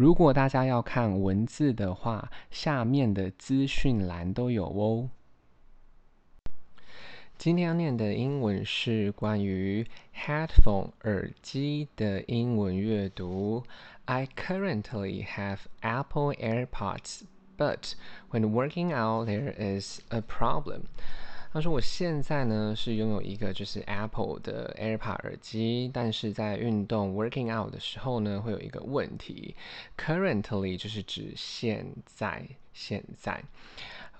如果大家要看文字的话，下面的资讯栏都有哦。今天要念的英文是关于 headphone 耳机的英文阅读。I currently have Apple AirPods, but when working out, there is a problem. 他说：“我现在呢是拥有一个就是 Apple 的 AirPod 耳机，但是在运动 working out 的时候呢，会有一个问题。Currently 就是指现在，现在。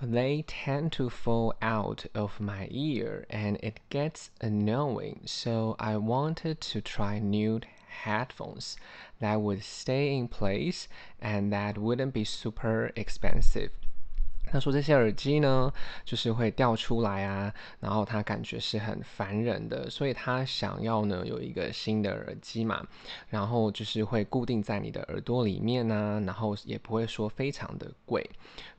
They tend to fall out of my ear, and it gets annoying. So I wanted to try new headphones that would stay in place and that wouldn't be super expensive.” 他说这些耳机呢，就是会掉出来啊，然后他感觉是很烦人的，所以他想要呢有一个新的耳机嘛，然后就是会固定在你的耳朵里面啊，然后也不会说非常的贵。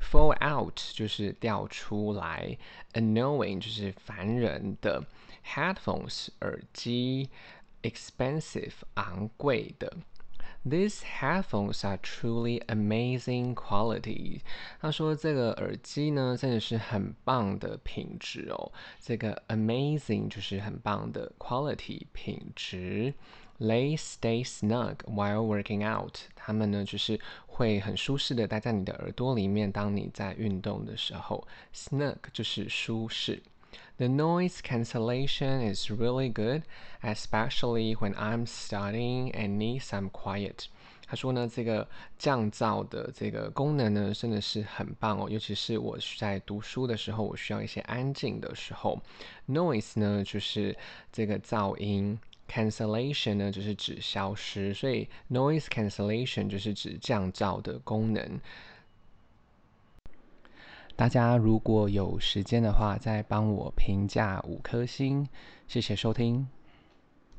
Fall out 就是掉出来，annoying 就是烦人的，headphones 耳机，expensive 昂贵的。These headphones are truly amazing quality。他说这个耳机呢，真的是很棒的品质哦。这个 amazing 就是很棒的 quality 品质。They stay snug while working out。他们呢，就是会很舒适的待在你的耳朵里面，当你在运动的时候。Snug 就是舒适。The noise cancellation is really good, especially when I'm studying and need some quiet. 他说呢，这个降噪的这个功能呢，真的是很棒哦，尤其是我在读书的时候，我需要一些安静的时候。Noise 呢，就是这个噪音；cancellation 呢，就是指消失。所以 noise cancellation 就是指降噪的功能。大家如果有时间的话，再帮我评价五颗星，谢谢收听。